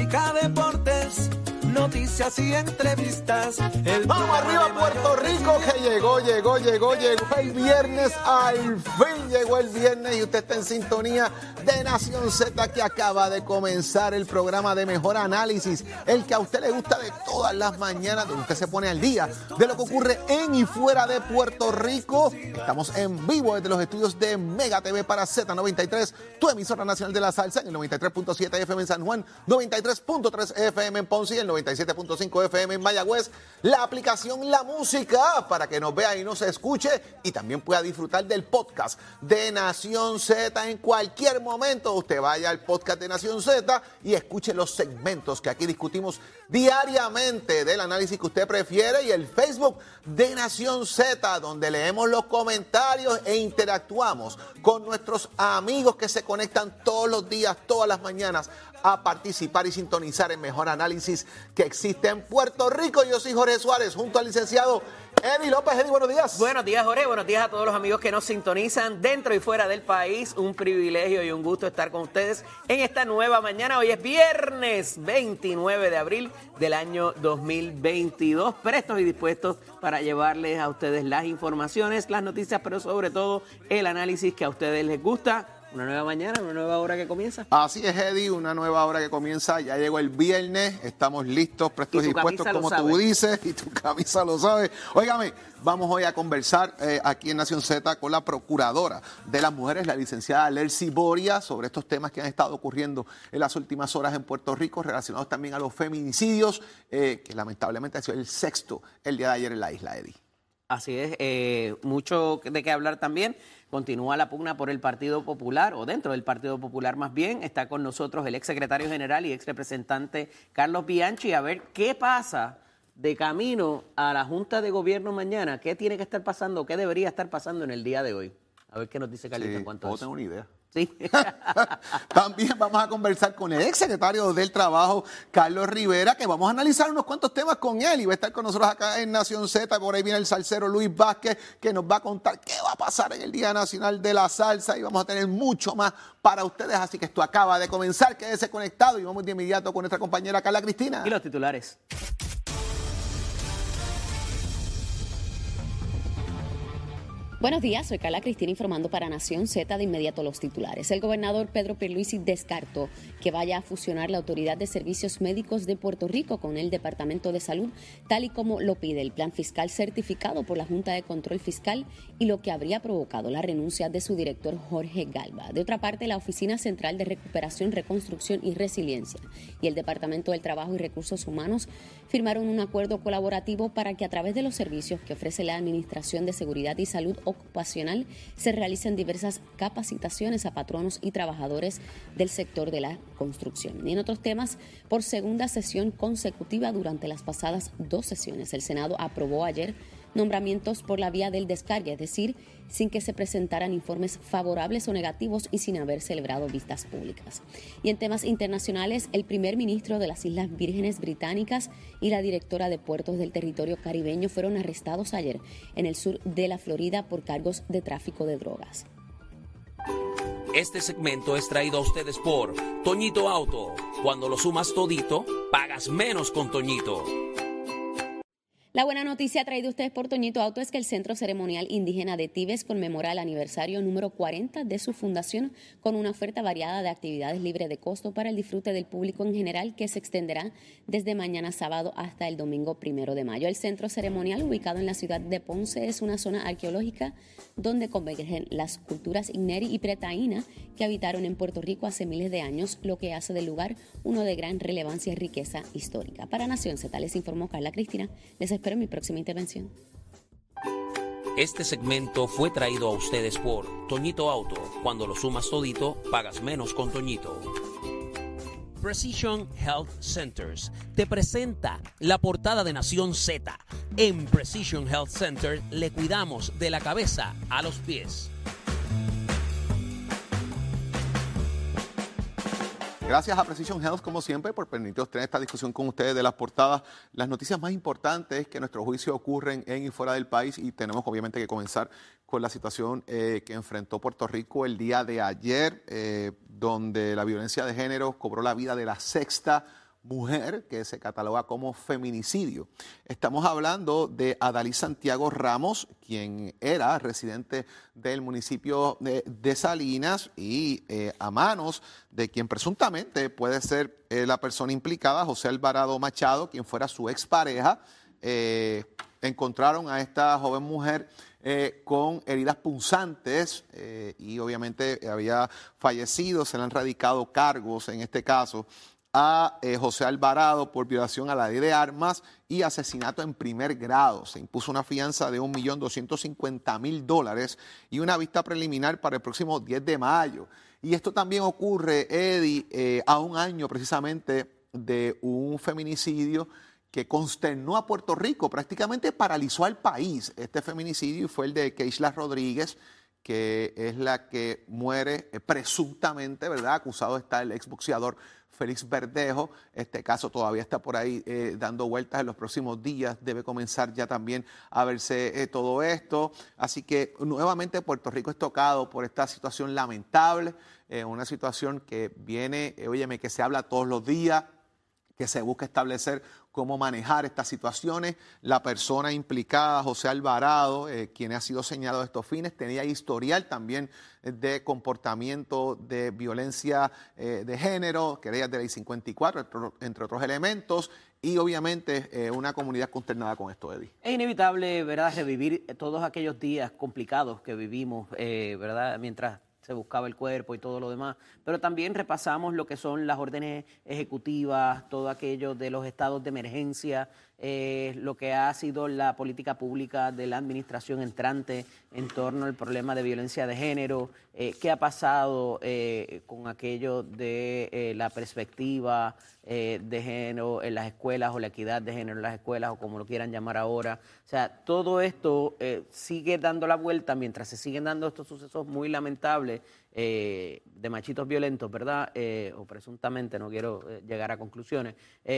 música, deportes, noticias y entrevistas. El Vamos arriba Puerto Rico que llegó, llegó, llegó, llegó el viernes, al fin llegó el viernes y usted está en sintonía de Nación Z que acaba de comenzar el programa de mejor análisis, el que a usted le gusta de todas las mañanas, donde usted se pone al día de lo que ocurre en y fuera de Puerto Rico. Estamos en vivo desde los estudios de Mega TV para Z93, tu emisora nacional de la salsa en el 93.7 FM en San Juan, 93.3 FM en Ponce y el 97.5 FM en Mayagüez. La aplicación La Música para que nos vea y nos escuche y también pueda disfrutar del podcast de Nación Z en cualquier momento. Usted vaya al podcast de Nación Z y escuche los segmentos que aquí discutimos diariamente del análisis que usted prefiere y el Facebook de Nación Z, donde leemos los comentarios e interactuamos con nuestros amigos que se conectan todos los días, todas las mañanas a participar y sintonizar el mejor análisis que existe en Puerto Rico. Yo soy Jorge Suárez, junto al licenciado Eddie López. Eddie, buenos días. Buenos días, Jorge. Buenos días a todos los amigos que nos sintonizan dentro y fuera del país. Un privilegio y un gusto estar con ustedes en esta nueva mañana. Hoy es viernes 29 de abril del año 2022. Prestos y dispuestos para llevarles a ustedes las informaciones, las noticias, pero sobre todo el análisis que a ustedes les gusta. Una nueva mañana, una nueva hora que comienza. Así es, Eddie, una nueva hora que comienza. Ya llegó el viernes, estamos listos, prestos y, dispuestos, como tú dices, y tu camisa lo sabe. Óigame, vamos hoy a conversar eh, aquí en Nación Z con la procuradora de las mujeres, la licenciada Lercy Boria, sobre estos temas que han estado ocurriendo en las últimas horas en Puerto Rico, relacionados también a los feminicidios, eh, que lamentablemente ha sido el sexto el día de ayer en la isla, Eddie. Así es, eh, mucho de qué hablar también. Continúa la pugna por el Partido Popular, o dentro del Partido Popular más bien. Está con nosotros el ex secretario general y ex representante Carlos Bianchi. A ver qué pasa de camino a la Junta de Gobierno mañana. ¿Qué tiene que estar pasando? ¿Qué debería estar pasando en el día de hoy? A ver qué nos dice Carlito en cuanto a eso. tener una idea. Sí. También vamos a conversar con el ex secretario del Trabajo, Carlos Rivera, que vamos a analizar unos cuantos temas con él y va a estar con nosotros acá en Nación Z. Por ahí viene el salsero Luis Vázquez, que nos va a contar qué va a pasar en el Día Nacional de la Salsa y vamos a tener mucho más para ustedes. Así que esto acaba de comenzar, quédese conectado y vamos de inmediato con nuestra compañera Carla Cristina. y los titulares. Buenos días, soy Carla Cristina informando para Nación Z de inmediato los titulares. El gobernador Pedro Pierluisi descartó que vaya a fusionar la Autoridad de Servicios Médicos de Puerto Rico con el Departamento de Salud, tal y como lo pide el plan fiscal certificado por la Junta de Control Fiscal y lo que habría provocado la renuncia de su director Jorge Galva. De otra parte, la Oficina Central de Recuperación, Reconstrucción y Resiliencia y el Departamento del Trabajo y Recursos Humanos firmaron un acuerdo colaborativo para que a través de los servicios que ofrece la Administración de Seguridad y Salud Ocupacional se realicen diversas capacitaciones a patronos y trabajadores del sector de la construcción. Y en otros temas, por segunda sesión consecutiva durante las pasadas dos sesiones, el Senado aprobó ayer nombramientos por la vía del descargue, es decir, sin que se presentaran informes favorables o negativos y sin haber celebrado vistas públicas. Y en temas internacionales, el primer ministro de las Islas Vírgenes Británicas y la directora de puertos del territorio caribeño fueron arrestados ayer en el sur de la Florida por cargos de tráfico de drogas. Este segmento es traído a ustedes por Toñito Auto. Cuando lo sumas todito, pagas menos con Toñito. La buena noticia traída ustedes por Toñito Auto es que el Centro Ceremonial Indígena de Tibes conmemora el aniversario número 40 de su fundación con una oferta variada de actividades libres de costo para el disfrute del público en general que se extenderá desde mañana sábado hasta el domingo primero de mayo. El Centro Ceremonial, ubicado en la ciudad de Ponce, es una zona arqueológica donde convergen las culturas Igneri y Pretaína que habitaron en Puerto Rico hace miles de años, lo que hace del lugar uno de gran relevancia y riqueza histórica. Para Nación Z informó Carla Cristina. En mi próxima intervención. Este segmento fue traído a ustedes por Toñito Auto. Cuando lo sumas todito, pagas menos con Toñito. Precision Health Centers te presenta la portada de Nación Z. En Precision Health Center le cuidamos de la cabeza a los pies. Gracias a Precision Health, como siempre, por permitirnos tener esta discusión con ustedes de las portadas. Las noticias más importantes que nuestro juicio ocurren en y fuera del país y tenemos obviamente que comenzar con la situación eh, que enfrentó Puerto Rico el día de ayer, eh, donde la violencia de género cobró la vida de la sexta mujer que se cataloga como feminicidio. Estamos hablando de Adalí Santiago Ramos, quien era residente del municipio de, Salinas y eh, a manos de quien presuntamente puede ser eh, la persona implicada, José Alvarado Machado, quien fuera su expareja. Eh, encontraron a esta joven mujer con heridas punzantes y obviamente había fallecido, se le han radicado cargos en este caso a eh, José Alvarado por violación a la ley de armas y asesinato en primer grado. Se impuso una fianza de 1.250.000 dólares y una vista preliminar para el próximo 10 de mayo. Y esto también ocurre, Eddie, eh, a un año precisamente de un feminicidio que consternó a Puerto Rico, prácticamente paralizó al país. Este feminicidio fue el de Keishla Rodríguez, que es la que muere eh, presuntamente, ¿verdad? Acusado está el exboxeador Félix Verdejo. Este caso todavía está por ahí eh, dando vueltas en los próximos días. Debe comenzar ya también a verse eh, todo esto. Así que nuevamente Puerto Rico es tocado por esta situación lamentable, eh, una situación que viene, óyeme, que se habla todos los días que se busca establecer cómo manejar estas situaciones. La persona implicada, José Alvarado, eh, quien ha sido señalado de estos fines, tenía historial también de comportamiento de violencia eh, de género, querellas de ley 54, entre otros elementos, y obviamente eh, una comunidad consternada con esto, Eddie. Es inevitable, ¿verdad?, revivir todos aquellos días complicados que vivimos, ¿verdad?, mientras se buscaba el cuerpo y todo lo demás, pero también repasamos lo que son las órdenes ejecutivas, todo aquello de los estados de emergencia, eh, lo que ha sido la política pública de la administración entrante en torno al problema de violencia de género, eh, qué ha pasado eh, con aquello de la perspectiva de género en las escuelas o la equidad de género en las escuelas o como lo quieran llamar ahora. O sea, todo esto sigue dando la vuelta mientras se siguen dando estos sucesos muy lamentables eh, de machitos violentos, ¿verdad? Eh, o presuntamente, no quiero eh, llegar a conclusiones,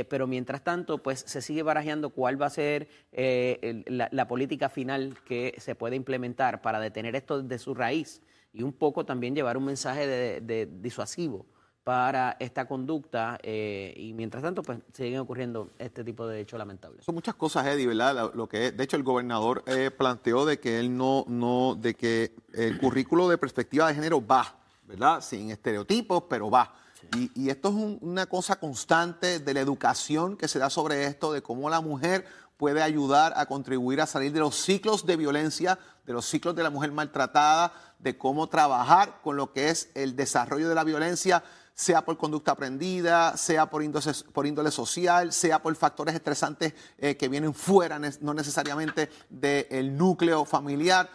pero mientras tanto, pues se sigue barajeando cuál va a ser la, política final que se puede implementar para detener esto de su raíz y un poco también llevar un mensaje de, disuasivo para esta conducta y mientras tanto pues siguen ocurriendo este tipo de hechos lamentables. Son muchas cosas, Eddie, ¿verdad? Lo que de hecho el gobernador planteó de que él no, no, de que el currículo de perspectiva de género va, ¿verdad? Sin estereotipos, pero va. Y, esto es una cosa constante de la educación que se da sobre esto, de cómo la mujer puede ayudar a contribuir a salir de los ciclos de violencia, de los ciclos de la mujer maltratada, de cómo trabajar con lo que es el desarrollo de la violencia, sea por conducta aprendida, sea por índole, por índole social, sea por factores estresantes eh, que vienen fuera, no necesariamente del núcleo familiar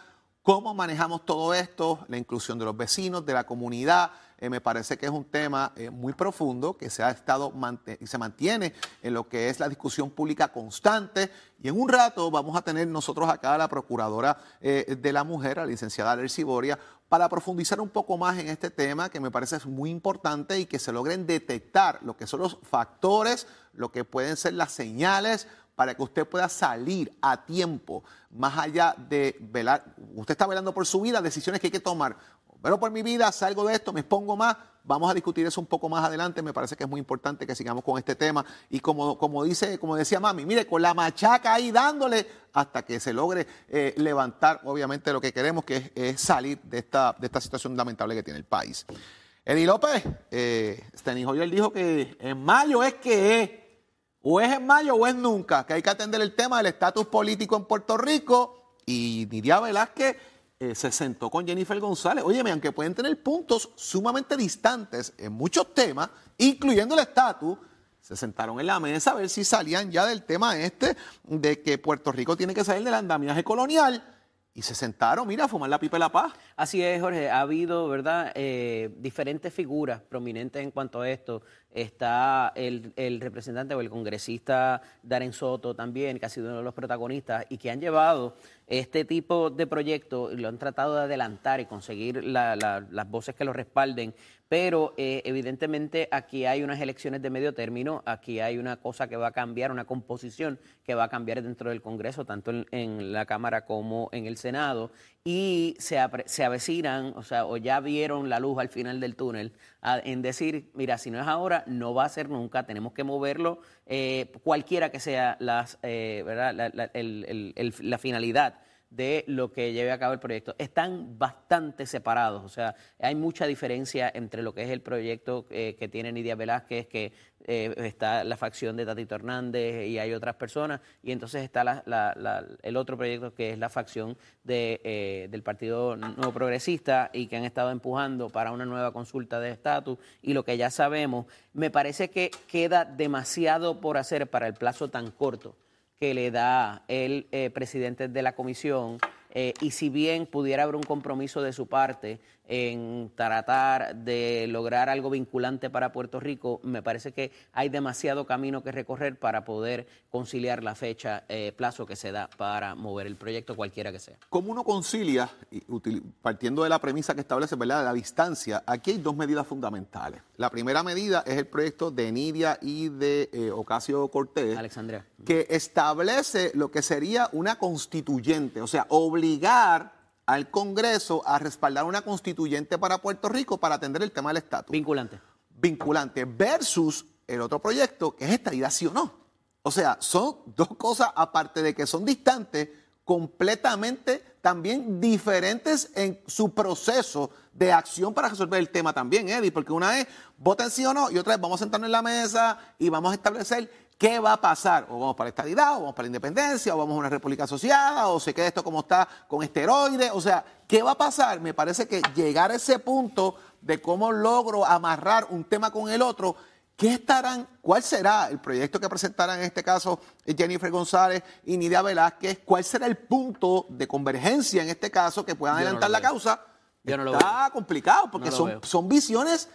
¿Cómo manejamos todo esto? La inclusión de los vecinos, de la comunidad. Eh, me parece que es un tema eh, muy profundo que se ha estado y se mantiene en lo que es la discusión pública constante. Y en un rato vamos a tener nosotros acá a la procuradora eh, de la mujer, la licenciada Lercy Boria, para profundizar un poco más en este tema que me parece muy importante y que se logren detectar lo que son los factores, lo que pueden ser las señales para que usted pueda salir a tiempo, más allá de velar, usted está velando por su vida, decisiones que hay que tomar. Pero por mi vida, salgo de esto, me expongo más, vamos a discutir eso un poco más adelante, me parece que es muy importante que sigamos con este tema y como, como dice, como decía mami, mire, con la machaca ahí dándole hasta que se logre eh, levantar, obviamente lo que queremos que es, salir de esta, de esta situación lamentable que tiene el país. Eddie López, eh, Hoyer dijo que en mayo es que o es en mayo o es nunca, que hay que atender el tema del estatus político en Puerto Rico. Y Nidia Velázquez eh, se sentó con Jennifer González. Óyeme, aunque pueden tener puntos sumamente distantes en muchos temas, incluyendo el estatus, se sentaron en la mesa a ver si salían ya del tema este de que Puerto Rico tiene que salir del andamiaje colonial y se sentaron, mira, a fumar la pipa de la paz. Así es, Jorge. Ha habido, ¿verdad?, eh, diferentes figuras prominentes en cuanto a esto. Está el, el, representante o el congresista Darren Soto también, que ha sido uno de los protagonistas y que han llevado este tipo de proyectos, lo han tratado de adelantar y conseguir las voces que lo respalden. Pero eh, evidentemente aquí hay unas elecciones de medio término, aquí hay una cosa que va a cambiar, una composición que va a cambiar dentro del Congreso, tanto en, la Cámara como en el Senado, y se, se, avecinan, o sea, o ya vieron la luz al final del túnel, en decir, mira, si no es ahora, no va a ser nunca, tenemos que moverlo, eh, cualquiera que sea las, eh, ¿verdad? la finalidad de lo que lleve a cabo el proyecto. Están bastante separados, o sea, hay mucha diferencia entre lo que es el proyecto eh, que tiene Nidia Velázquez, que eh, está la facción de Tatito Hernández y hay otras personas, y entonces está el otro proyecto que es la facción de, eh, del Partido Nuevo Progresista y que han estado empujando para una nueva consulta de estatus y lo que ya sabemos, me parece que queda demasiado por hacer para el plazo tan corto que le da el eh, presidente de la comisión eh, y si bien pudiera haber un compromiso de su parte en tratar de lograr algo vinculante para Puerto Rico, me parece que hay demasiado camino que recorrer para poder conciliar la fecha, eh, plazo que se da para mover el proyecto, cualquiera que sea. ¿Cómo uno concilia, partiendo de la premisa que establece ¿verdad? la distancia? Aquí hay dos medidas fundamentales. La primera medida es el proyecto de Nidia y de eh, Ocasio Cortés, Alexandria. que establece lo que sería una constituyente, o sea, obligar al Congreso a respaldar una constituyente para Puerto Rico para atender el tema del estatus. Vinculante. Vinculante versus el otro proyecto que es estadidad sí o no. O sea, son dos cosas, aparte de que son distantes, completamente también diferentes en su proceso de acción para resolver el tema también, Eddie, porque una es voten sí o no y otra es vamos a sentarnos en la mesa y vamos a establecer ¿Qué va a pasar? O vamos para la estadidad, o vamos para la independencia, o vamos a una república asociada, o se queda esto como está con esteroides. O sea, ¿qué va a pasar? Me parece que llegar a ese punto de cómo logro amarrar un tema con el otro, ¿qué estarán, cuál será el proyecto que presentarán en este caso Jennifer González y Nidia Velázquez? ¿Cuál será el punto de convergencia en este caso que puedan adelantar la causa? Yo no Está complicado porque son, son visiones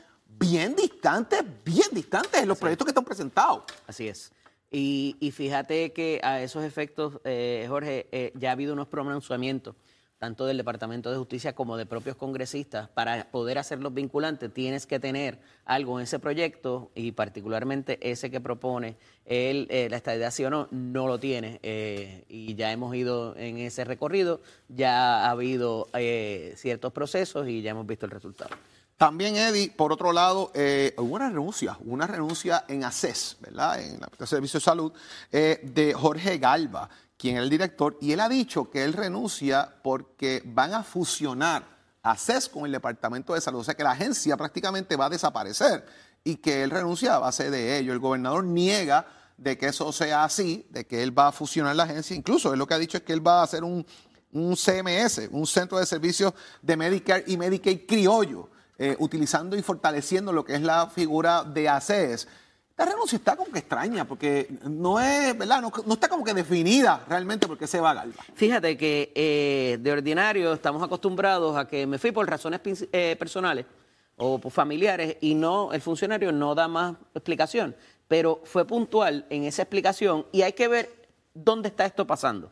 bien distantes, bien distantes en los proyectos que están presentados. Así es. Y, fíjate que a esos efectos, eh, Jorge, eh, ya ha habido unos pronunciamientos, tanto del Departamento de Justicia como de propios congresistas, para poder hacerlos vinculantes tienes que tener algo en ese proyecto y particularmente ese que propone el, eh, la estadía sí o no, no lo tiene. y ya hemos ido en ese recorrido, ya ha habido ciertos procesos y ya hemos visto el resultado. También, Eddie, por otro lado, eh, hubo una renuncia, una renuncia en ACES, ¿verdad? En la Servicio de Salud, eh, de Jorge Galva, quien es el director, y él ha dicho que él renuncia porque van a fusionar ACES con el Departamento de Salud, o sea que la agencia prácticamente va a desaparecer y que él renuncia a base de ello. El gobernador niega de que eso sea así, de que él va a fusionar la agencia, incluso él lo que ha dicho es que él va a hacer un CMS, un Centro de Servicios de Medicare y Medicaid criollo eh, utilizando y fortaleciendo lo que es la figura de ACES. Esta renuncia está como que extraña, porque no es, ¿verdad? No, está como que definida realmente porque se va a Galva. Fíjate que eh, de ordinario estamos acostumbrados a que me fui por razones eh, personales o familiares y no, el funcionario no da más explicación, pero fue puntual en esa explicación y hay que ver dónde está esto pasando.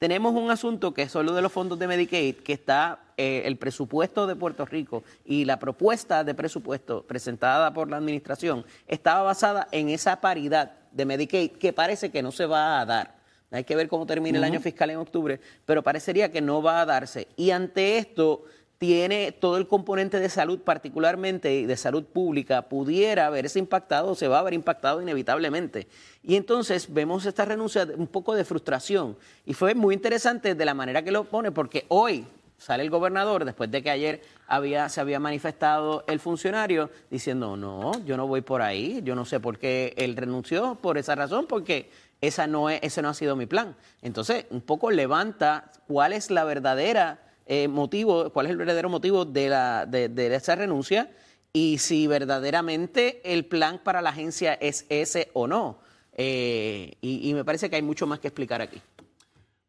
Tenemos un asunto que es solo de los fondos de Medicaid, que está eh, el presupuesto de Puerto Rico y la propuesta de presupuesto presentada por la administración estaba basada en esa paridad de Medicaid que parece que no se va a dar. Hay que ver cómo termina el año fiscal en octubre, pero parecería que no va a darse. Y ante esto tiene todo el componente de salud, particularmente de salud pública, pudiera haberse impactado, se va a haber impactado inevitablemente. Y entonces vemos esta renuncia un poco de frustración. Y fue muy interesante de la manera que lo pone, porque hoy sale el gobernador, después de que ayer había, se había manifestado el funcionario, diciendo, no, yo no voy por ahí, yo no sé por qué él renunció por esa razón, porque esa no es, ese no ha sido mi plan. Entonces, un poco levanta cuál es la verdadera eh, motivo, cuál es el verdadero motivo de, la, de esa renuncia y si verdaderamente el plan para la agencia es ese o no. Eh, y, me parece que hay mucho más que explicar aquí.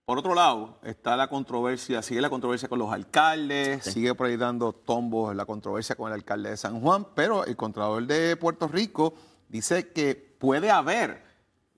Por otro lado, está la controversia, sigue la controversia con los alcaldes, sigue proyectando tombos la controversia con el alcalde de San Juan, pero el Contralor de Puerto Rico dice que puede haber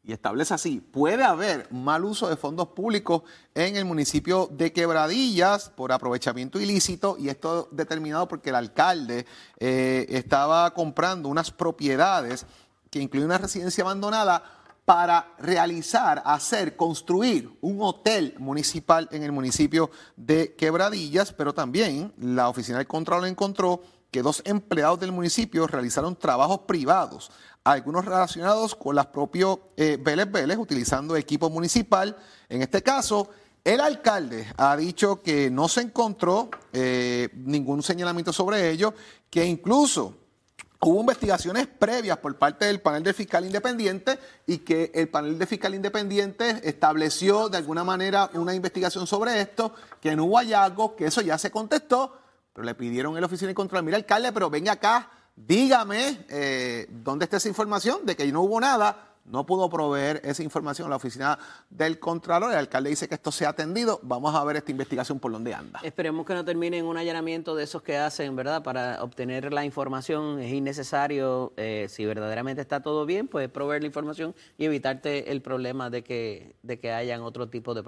y establece así, puede haber mal uso de fondos públicos en el municipio de Quebradillas por aprovechamiento ilícito y esto determinado porque el alcalde eh, estaba comprando unas propiedades que incluyen una residencia abandonada para realizar, hacer, construir un hotel municipal en el municipio de Quebradillas, pero también la oficina del Contralor encontró que dos empleados del municipio realizaron trabajos privados algunos relacionados con las propios eh, Vélez Vélez, utilizando equipo municipal. En este caso, el alcalde ha dicho que no se encontró eh, ningún señalamiento sobre ello, que incluso hubo investigaciones previas por parte del panel de fiscal independiente y que el panel de fiscal independiente estableció de alguna manera una investigación sobre esto, que no hubo hallazgo, que eso ya se contestó, pero le pidieron en la oficina de control, mira alcalde, pero venga acá dígame eh, dónde está esa información de que no hubo nada. No pudo proveer esa información a la oficina del Contralor. El alcalde dice que esto se ha atendido. Vamos a ver esta investigación por dónde anda. Esperemos que no termine en un allanamiento de esos que hacen, ¿verdad? Para obtener la información es innecesario. Eh, si verdaderamente está todo bien, pues proveer la información y evitarte el problema de que, de que hayan otro tipo de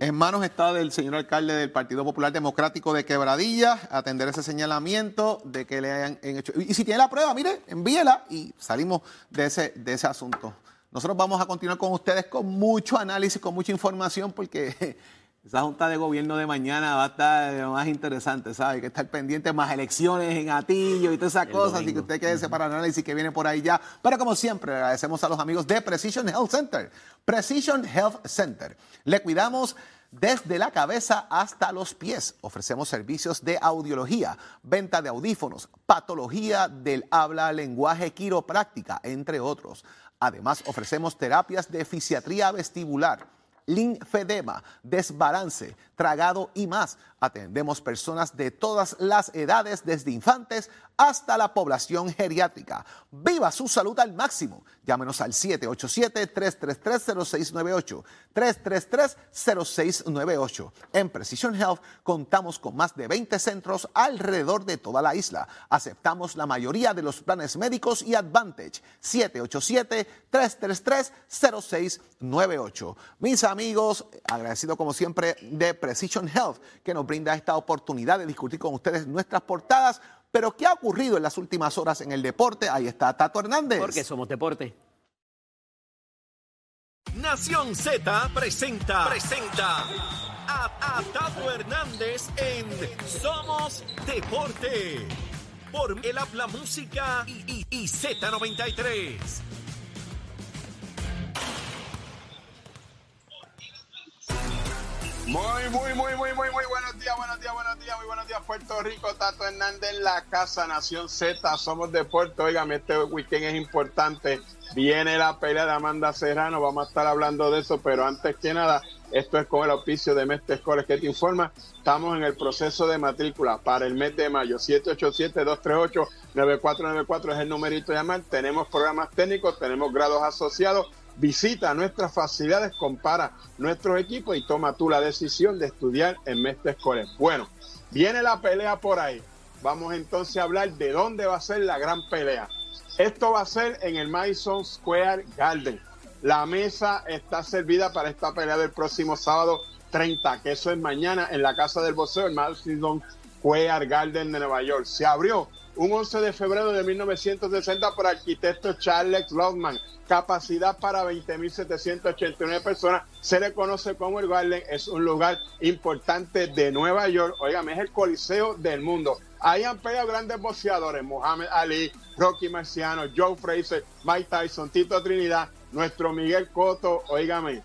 En manos está del señor alcalde del Partido Popular Democrático de Quebradilla atender ese señalamiento de que le hayan hecho. Y si tiene la prueba, mire, envíela y salimos de ese, de ese asunto. Nosotros vamos a continuar con ustedes con mucho análisis, con mucha información, porque esa junta de gobierno de mañana va a estar más interesante, ¿sabe? que estar pendiente, más elecciones en Atillo y todas esas cosas, así que usted quede para análisis que viene por ahí ya. Pero como siempre, agradecemos a los amigos de Precision Health Center. Precision Health Center. Le cuidamos desde la cabeza hasta los pies. Ofrecemos servicios de audiología, venta de audífonos, patología del habla, lenguaje, quiropráctica, entre otros. Además, ofrecemos terapias de fisiatría vestibular linfedema, desbalance, tragado y más. Atendemos personas de todas las edades, desde infantes hasta la población geriátrica. Viva su salud al máximo. Llámenos al 787-333-0698. 333-0698. En Precision Health contamos con más de 20 centros alrededor de toda la isla. Aceptamos la mayoría de los planes médicos y Advantage. 787-333-0698. Mis amigos, agradecido como siempre de Precision Health que nos brinda esta oportunidad de discutir con ustedes nuestras portadas. Pero ¿qué ha ocurrido en las últimas horas en el deporte? Ahí está Tato Hernández. Porque somos deporte. Nación Z presenta, presenta a, Tato Hernández en Somos Deporte por el Habla Música y Z93. Muy, muy, muy, muy, muy, muy buenos días, buenos días, buenos días, muy buenos días, Puerto Rico. Tato Hernández en la casa, Nación Z, somos deporte. Óigame, este weekend es importante. Viene la pelea de Amanda Serrano, vamos a estar hablando de eso, pero antes que nada, esto es con el auspicio de Mestre Escoles que te informa. Estamos en el proceso de matrícula para el mes de mayo. 787-238-9494 es el numerito de llamar. Tenemos programas técnicos, tenemos grados asociados Visita nuestras facilidades, compara nuestros equipos y toma tú la decisión de estudiar en Mestre College. Bueno, viene la pelea por ahí. Vamos entonces a hablar de dónde va a ser la gran pelea. Esto va a ser en el Madison Square Garden. La mesa está servida para esta pelea del próximo sábado 30, que eso es mañana en la Casa del Boxeo, el Madison Square Garden de Nueva York. Se abrió un 11 de febrero de 1960 por arquitecto Charles Lodman capacidad para 20.789 personas. Se le conoce como el Garden, es un lugar importante de Nueva York. Oigan, es el coliseo del mundo. Ahí han pegado grandes boxeadores, Muhammad Ali, Rocky Marciano, Joe Fraser, Mike Tyson, Tito Trinidad, nuestro Miguel Cotto, oígame,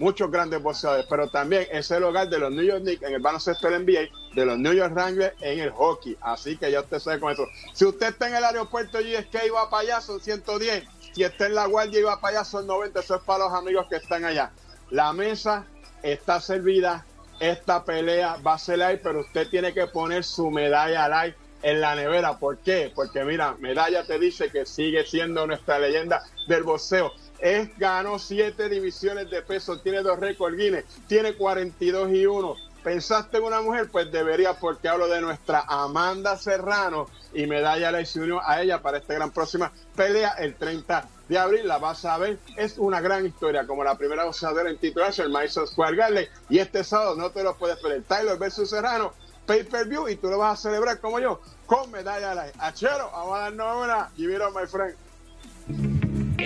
muchos grandes boxeadores, pero también es el hogar de los New York Knicks en el baloncesto del NBA, de los New York Rangers en el hockey. Así que ya usted sabe con eso. Si usted está en el aeropuerto y va para allá, son 110 si está en la guardia y va para allá son 90, eso es para los amigos que están allá. La mesa está servida, esta pelea va a ser ahí, pero usted tiene que poner su medalla al aire en la nevera. ¿Por qué? Porque mira, medalla te dice que sigue siendo nuestra leyenda del boxeo. Es, ganó siete divisiones de peso, tiene dos récords Guinness, tiene 42 y 1, pensaste en una mujer, pues debería, porque hablo de nuestra Amanda Serrano y medalla le unió a ella para esta gran próxima pelea el 30 de abril. La vas a ver, es una gran historia, como la primera boxeadora en titularse, el Madison Square. Y este sábado no te lo puedes perder. Tyler versus Serrano, pay per view, y tú lo vas a celebrar como yo, con medalla la Achero, vamos a darnos una. Give it my friend.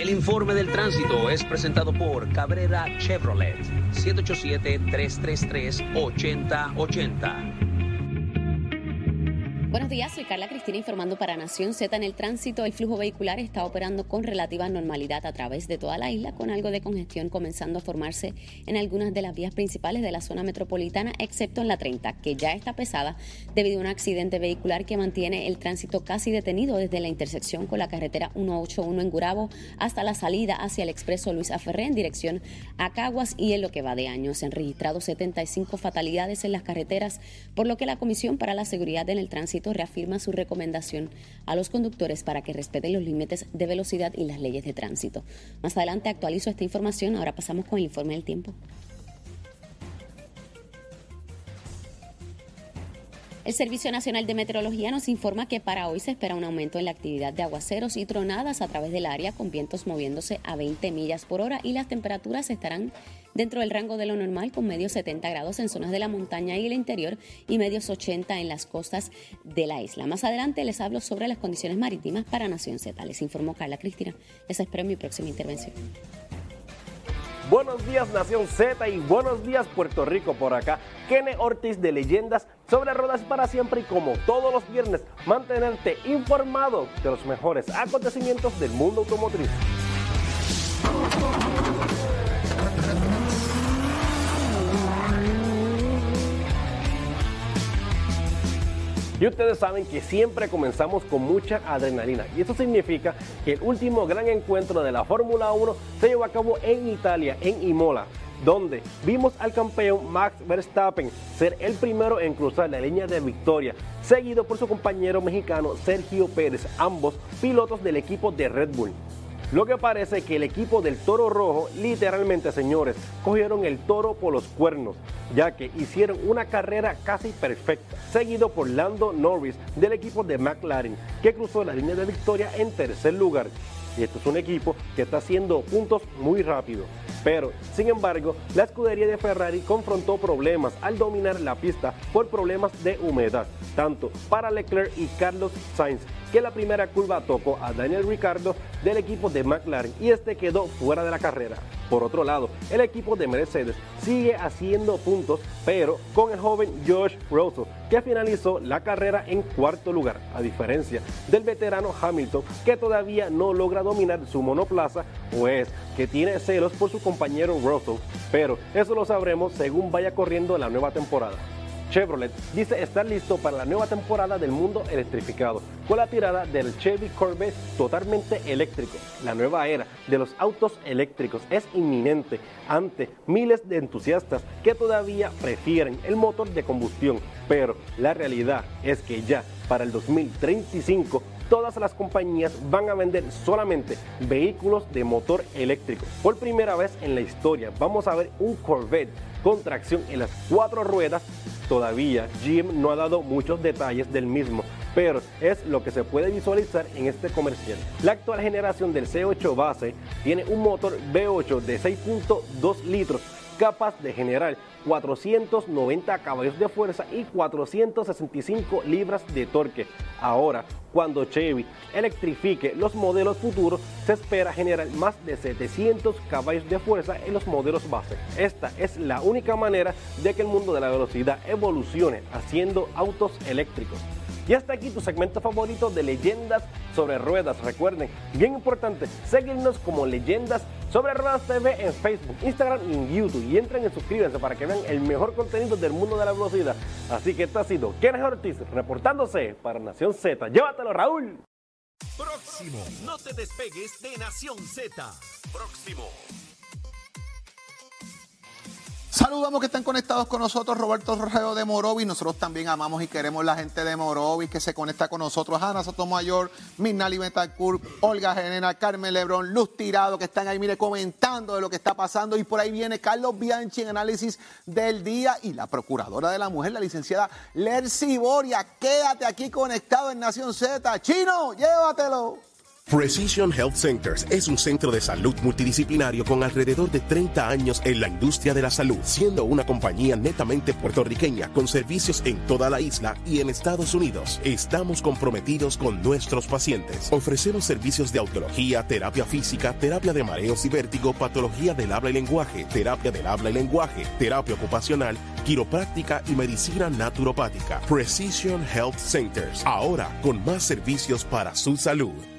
El informe del tránsito es presentado por Cabrera Chevrolet, 787-333-8080. Buenos días, soy Carla Cristina informando para Nación Z en el tránsito. El flujo vehicular está operando con relativa normalidad a través de toda la isla, con algo de congestión comenzando a formarse en algunas de las vías principales de la zona metropolitana, excepto en la 30, que ya está pesada debido a un accidente vehicular que mantiene el tránsito casi detenido desde la intersección con la carretera 181 en Gurabo hasta la salida hacia el expreso Luis Aferré en dirección a Caguas y en lo que va de años. Se han registrado 75 fatalidades en las carreteras, por lo que la Comisión para la Seguridad en el Tránsito reafirma su recomendación a los conductores para que respeten los límites de velocidad y las leyes de tránsito. Más adelante actualizo esta información, ahora pasamos con el informe del tiempo. El Servicio Nacional de Meteorología nos informa que para hoy se espera un aumento en la actividad de aguaceros y tronadas a través del área con vientos moviéndose a 20 millas por hora y las temperaturas estarán dentro del rango de lo normal con medios 70 grados en zonas de la montaña y el interior y medios 80 en las costas de la isla. Más adelante les hablo sobre las condiciones marítimas para Nación Z. Les informó Carla Cristina. Les espero en mi próxima intervención. Buenos días Nación Z y buenos días Puerto Rico por acá. Kene Ortiz de Leyendas sobre Ruedas para Siempre y como todos los viernes mantenerte informado de los mejores acontecimientos del mundo automotriz. Y ustedes saben que siempre comenzamos con mucha adrenalina. Y eso significa que el último gran encuentro de la Fórmula 1 se llevó a cabo en Italia, en Imola donde vimos al campeón Max Verstappen ser el primero en cruzar la línea de victoria, seguido por su compañero mexicano Sergio Pérez, ambos pilotos del equipo de Red Bull. Lo que parece que el equipo del Toro Rojo, literalmente señores, cogieron el toro por los cuernos, ya que hicieron una carrera casi perfecta, seguido por Lando Norris del equipo de McLaren, que cruzó la línea de victoria en tercer lugar. Y esto es un equipo que está haciendo puntos muy rápido. Pero, sin embargo, la escudería de Ferrari confrontó problemas al dominar la pista por problemas de humedad, tanto para Leclerc y Carlos Sainz, que la primera curva tocó a Daniel Ricciardo del equipo de McLaren y este quedó fuera de la carrera. Por otro lado, el equipo de Mercedes sigue haciendo puntos, pero con el joven George Russell, que finalizó la carrera en cuarto lugar, a diferencia del veterano Hamilton, que todavía no logra dominar su monoplaza, o es que tiene celos por su compañero Russell, pero eso lo sabremos según vaya corriendo la nueva temporada. Chevrolet dice estar listo para la nueva temporada del mundo electrificado, con la tirada del Chevy Corvette totalmente eléctrico. La nueva era de los autos eléctricos es inminente ante miles de entusiastas que todavía prefieren el motor de combustión, pero la realidad es que ya para el 2035 todas las compañías van a vender solamente vehículos de motor eléctrico. Por primera vez en la historia vamos a ver un Corvette con tracción en las cuatro ruedas Todavía Jim no ha dado muchos detalles del mismo, pero es lo que se puede visualizar en este comercial. La actual generación del C8 base tiene un motor V8 de 6.2 litros capaz de generar 490 caballos de fuerza y 465 libras de torque. Ahora, cuando Chevy electrifique los modelos futuros, se espera generar más de 700 caballos de fuerza en los modelos base. Esta es la única manera de que el mundo de la velocidad evolucione haciendo autos eléctricos. Y hasta aquí tu segmento favorito de leyendas sobre ruedas. Recuerden, bien importante, seguirnos como leyendas sobre Ruedas TV en Facebook, Instagram y en YouTube. Y entren y suscríbanse para que vean el mejor contenido del mundo de la velocidad. Así que esto ha sido Kenneth Ortiz reportándose para Nación Z. Llévatelo, Raúl. Próximo. No te despegues de Nación Z. Próximo. Saludamos que están conectados con nosotros, Roberto Rogeo de Morovis. Nosotros también amamos y queremos la gente de Morovis que se conecta con nosotros. Ana Sotomayor, Minali Betancourt, Olga Genena, Carmen Lebrón, Luz Tirado, que están ahí, mire, comentando de lo que está pasando. Y por ahí viene Carlos Bianchi en análisis del día y la procuradora de la mujer, la licenciada Lercy Boria. Quédate aquí conectado en Nación Z. Chino, llévatelo. Precision Health Centers es un centro de salud multidisciplinario con alrededor de 30 años en la industria de la salud, siendo una compañía netamente puertorriqueña con servicios en toda la isla y en Estados Unidos. Estamos comprometidos con nuestros pacientes. Ofrecemos servicios de autología, terapia física, terapia de mareos y vértigo, patología del habla y lenguaje, terapia del habla y lenguaje, terapia ocupacional, quiropráctica y medicina naturopática. Precision Health Centers, ahora con más servicios para su salud.